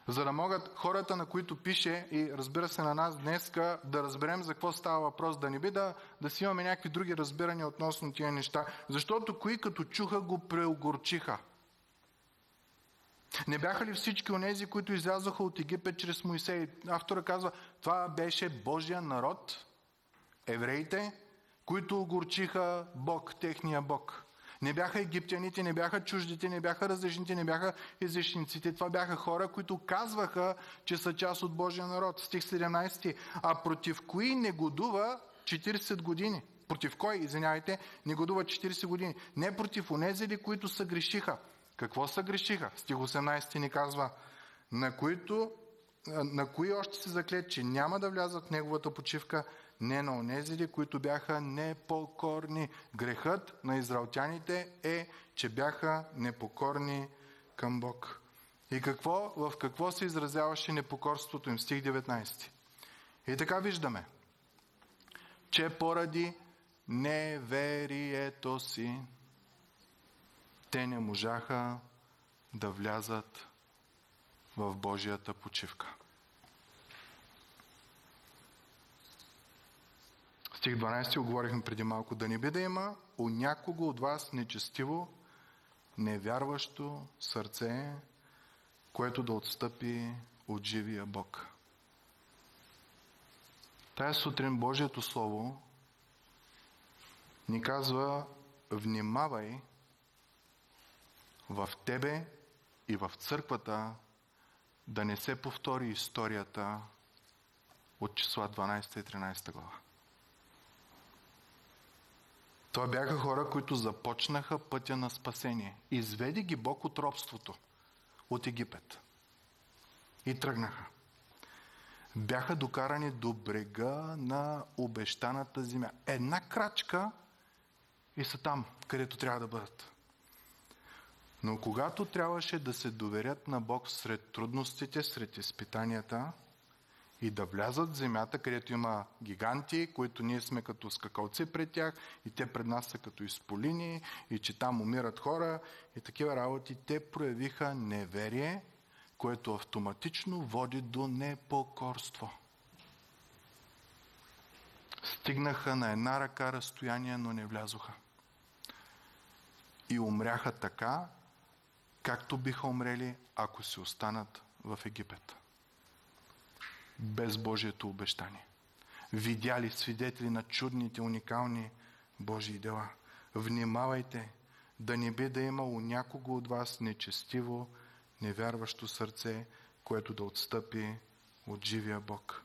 За да могат хората, на които пише и разбира се на нас днеска, да разберем за какво става въпрос, да не би да, да си имаме някакви други разбирания относно тия неща. Защото кои като чуха го преогорчиха. Не бяха ли всички онези, които излязоха от Египет чрез Моисей? Автора казва, това беше Божия народ, евреите, които огорчиха Бог, техния Бог. Не бяха египтяните, не бяха чуждите, не бяха различните, не бяха езичниците. Това бяха хора, които казваха, че са част от Божия народ. Стих 17. А против кои негодува 40 години? Против кой, извинявайте, негодува 40 години? Не против онези ли, които са грешиха? Какво са грешиха? Стих 18 ни казва, на които на кои още се заклет, че няма да влязат в неговата почивка, не на онезите, които бяха непокорни. Грехът на израелтяните е, че бяха непокорни към Бог. И какво, в какво се изразяваше непокорството им? Стих 19. И така виждаме, че поради неверието си те не можаха да влязат в Божията почивка. Стих 12 оговорихме преди малко. Да не би да има у някого от вас нечестиво, невярващо сърце, което да отстъпи от живия Бог. Тая сутрин Божието Слово ни казва внимавай в тебе и в църквата да не се повтори историята от числа 12 и 13 глава. Това бяха хора, които започнаха пътя на спасение. Изведи ги Бог от робството, от Египет. И тръгнаха. Бяха докарани до брега на обещаната земя. Една крачка и са там, където трябва да бъдат. Но когато трябваше да се доверят на Бог сред трудностите, сред изпитанията и да влязат в земята, където има гиганти, които ние сме като скакалци пред тях и те пред нас са като изполини и че там умират хора и такива работи, те проявиха неверие, което автоматично води до непокорство. Стигнаха на една ръка разстояние, но не влязоха. И умряха така, както биха умрели, ако се останат в Египет. Без Божието обещание. Видяли свидетели на чудните, уникални Божии дела. Внимавайте да не би да има у някого от вас нечестиво, невярващо сърце, което да отстъпи от живия Бог.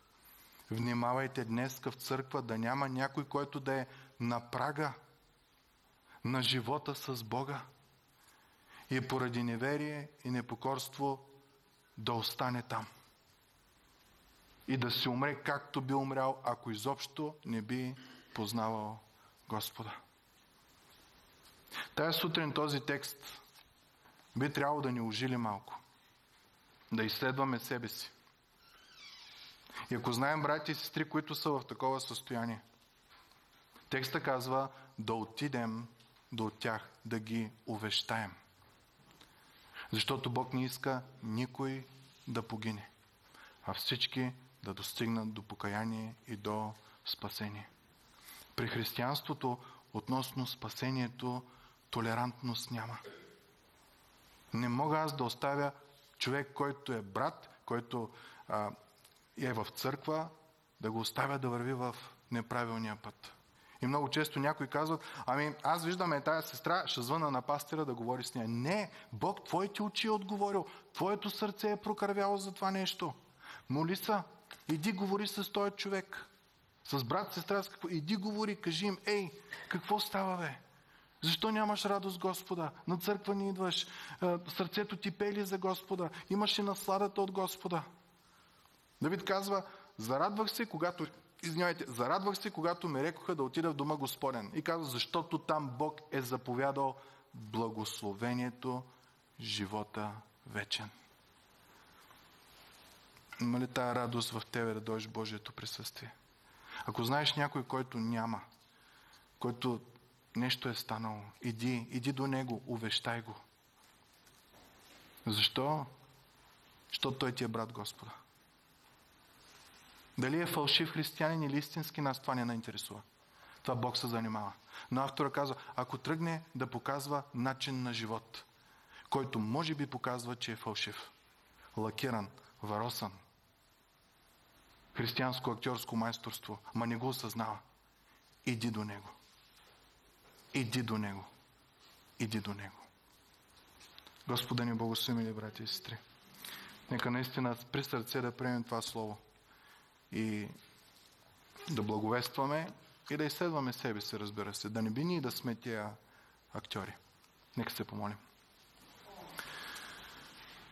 Внимавайте днес в църква да няма някой, който да е на прага на живота с Бога и поради неверие и непокорство да остане там. И да се умре както би умрял, ако изобщо не би познавал Господа. Тая сутрин този текст би трябвало да ни ожили малко. Да изследваме себе си. И ако знаем брати и сестри, които са в такова състояние, текста казва да отидем до тях, да ги увещаем. Защото Бог не иска никой да погине, а всички да достигнат до покаяние и до спасение. При християнството относно спасението толерантност няма. Не мога аз да оставя човек, който е брат, който а, е в църква, да го оставя да върви в неправилния път. И много често някои казват, ами аз виждаме тая сестра, ще звъна на пастира да говори с нея. Не, Бог твоите очи е отговорил. Твоето сърце е прокървяло за това нещо. Моли са, иди говори с този човек. С брат, сестра, с какво? Иди говори, кажи им, ей, какво става, бе? Защо нямаш радост, Господа? На църква не идваш. Сърцето ти пели за Господа. Имаш и насладата от Господа. Давид казва, зарадвах се, когато извинявайте, зарадвах се, когато ме рекоха да отида в дома Господен. И казва, защото там Бог е заповядал благословението, живота вечен. Има ли тая радост в тебе да дойдеш Божието присъствие? Ако знаеш някой, който няма, който нещо е станало, иди, иди до него, увещай го. Защо? Защото той ти е брат Господа. Дали е фалшив християнин или истински, нас това не на интересува. Това Бог се занимава. Но автора казва, ако тръгне да показва начин на живот, който може би показва, че е фалшив, лакиран, варосан, християнско актьорско майсторство, ма не го осъзнава, иди до него. Иди до него. Иди до него. Господа ни благослови, брати и сестри. Нека наистина при сърце да приемем това слово и да благовестваме и да изследваме себе си, разбира се. Да не би ние да сме тия актьори. Нека се помолим.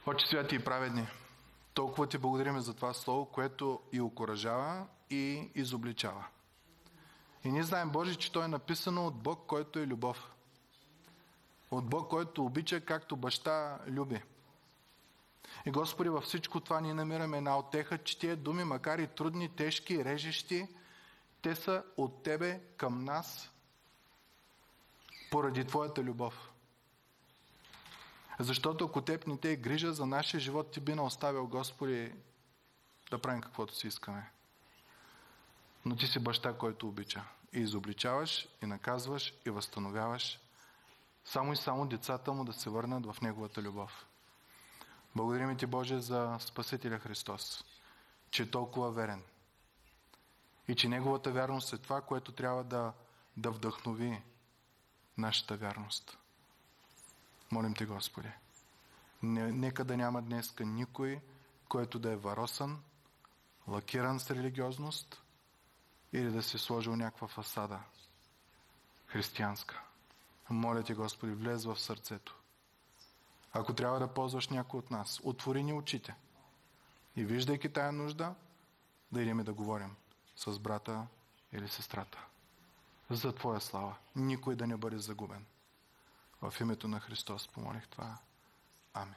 Отче святи и праведни, толкова ти благодарим за това слово, което и окоръжава, и изобличава. И ние знаем, Боже, че то е написано от Бог, който е любов. От Бог, който обича, както баща люби. И Господи, във всичко това ние намираме една отеха, че тия думи, макар и трудни, тежки, режещи, те са от Тебе към нас поради Твоята любов. Защото ако Теб не те е грижа за нашия живот, Ти би не оставил, Господи, да правим каквото си искаме. Но Ти си баща, който обича. И изобличаваш, и наказваш, и възстановяваш. Само и само децата му да се върнат в Неговата любов. Благодарим Ти, Боже, за Спасителя Христос, че е толкова верен. И че Неговата вярност е това, което трябва да, да вдъхнови нашата вярност. Молим Те, Господи. Не, нека да няма днеска никой, който да е варосан, лакиран с религиозност или да се сложил някаква фасада християнска. Моля Ти, Господи, влез в сърцето. Ако трябва да ползваш някой от нас, отвори ни очите. И виждайки тая нужда, да идем да говорим с брата или сестрата. За Твоя слава. Никой да не бъде загубен. В името на Христос помолих това. Амин.